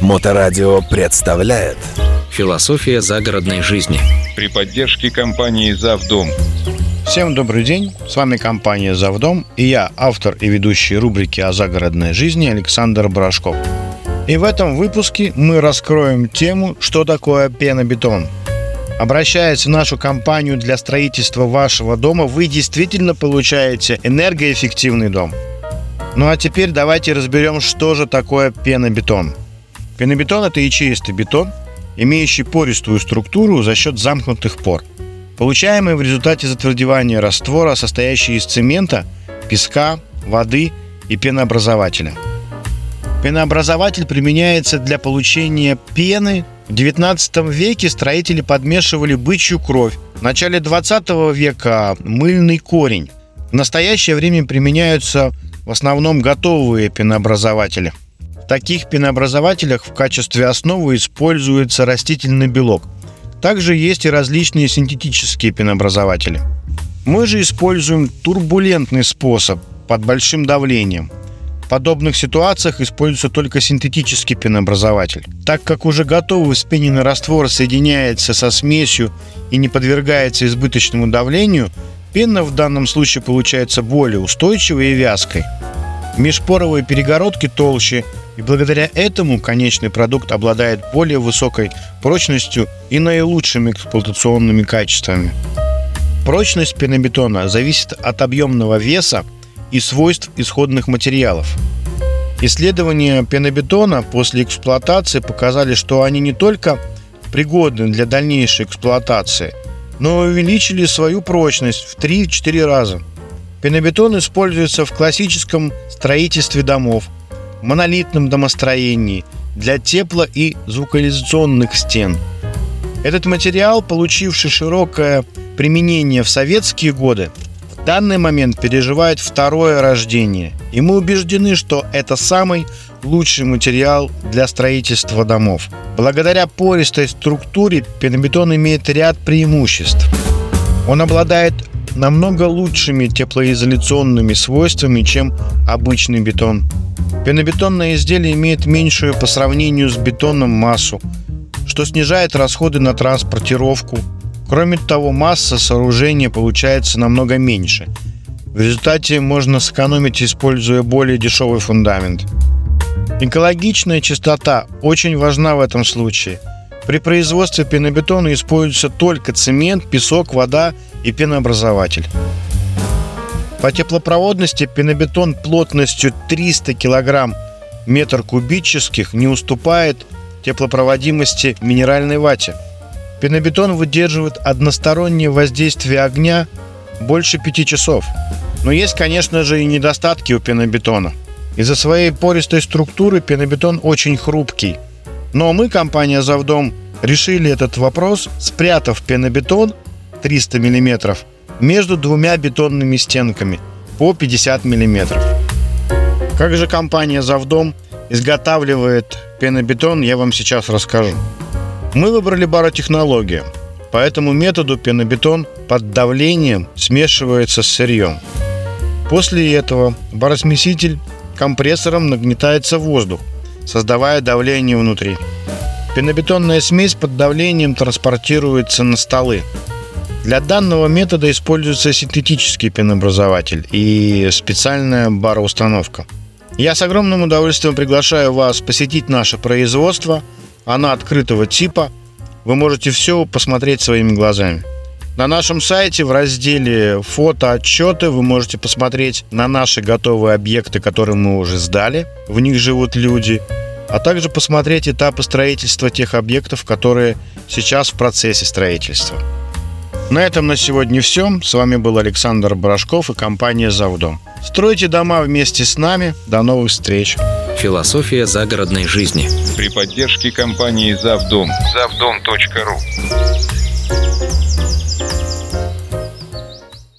Моторадио представляет Философия загородной жизни. при поддержке компании «Завдом». Всем добрый день, с вами компания «Завдом» и я, автор и ведущий рубрики о загородной жизни Александр Барашков. И в этом выпуске мы раскроем тему, что такое пенобетон. Обращаясь в нашу компанию для строительства вашего дома, вы действительно получаете энергоэффективный дом. Ну а теперь давайте разберем, что же такое пенобетон. Пенобетон – это ячеистый бетон, имеющий пористую структуру за счет замкнутых пор, получаемый в результате затвердевания раствора, состоящий из цемента, песка, воды и пенообразователя. Пенообразователь применяется для получения пены. В XIX веке строители подмешивали бычью кровь. В начале XX века мыльный корень. В настоящее время применяются в основном готовые пенообразователи. Таких пенообразователях в качестве основы используется растительный белок. Также есть и различные синтетические пенообразователи. Мы же используем турбулентный способ под большим давлением. В подобных ситуациях используется только синтетический пенообразователь. Так как уже готовый вспененный раствор соединяется со смесью и не подвергается избыточному давлению, пена в данном случае получается более устойчивой и вязкой. Межпоровые перегородки толще, и благодаря этому конечный продукт обладает более высокой прочностью и наилучшими эксплуатационными качествами. Прочность пенобетона зависит от объемного веса и свойств исходных материалов. Исследования пенобетона после эксплуатации показали, что они не только пригодны для дальнейшей эксплуатации, но увеличили свою прочность в 3-4 раза. Пенобетон используется в классическом строительстве домов, монолитном домостроении, для тепло- и звукоизоляционных стен. Этот материал, получивший широкое применение в советские годы, в данный момент переживает второе рождение, и мы убеждены, что это самый лучший материал для строительства домов. Благодаря пористой структуре пенобетон имеет ряд преимуществ. Он обладает намного лучшими теплоизоляционными свойствами, чем обычный бетон. Пенобетонное изделие имеет меньшую по сравнению с бетоном массу, что снижает расходы на транспортировку. Кроме того, масса сооружения получается намного меньше. В результате можно сэкономить, используя более дешевый фундамент. Экологичная чистота очень важна в этом случае. При производстве пенобетона используется только цемент, песок, вода и пенообразователь. По теплопроводности пенобетон плотностью 300 кг метр кубических не уступает теплопроводимости минеральной вате. Пенобетон выдерживает одностороннее воздействие огня больше 5 часов. Но есть, конечно же, и недостатки у пенобетона. Из-за своей пористой структуры пенобетон очень хрупкий. Но мы, компания «Завдом», решили этот вопрос, спрятав пенобетон 300 мм между двумя бетонными стенками по 50 мм. Как же компания «Завдом» изготавливает пенобетон, я вам сейчас расскажу. Мы выбрали баротехнологию. По этому методу пенобетон под давлением смешивается с сырьем. После этого баросмеситель компрессором нагнетается воздух, создавая давление внутри. Пенобетонная смесь под давлением транспортируется на столы. Для данного метода используется синтетический пенообразователь и специальная бароустановка. Я с огромным удовольствием приглашаю вас посетить наше производство. Оно открытого типа. Вы можете все посмотреть своими глазами. На нашем сайте в разделе «Фото отчеты» вы можете посмотреть на наши готовые объекты, которые мы уже сдали. В них живут люди. А также посмотреть этапы строительства тех объектов, которые сейчас в процессе строительства. На этом на сегодня все. С вами был Александр Барашков и компания «Завдом». Стройте дома вместе с нами. До новых встреч. Философия загородной жизни. При поддержке компании «Завдом». Завдом.ру Thank you.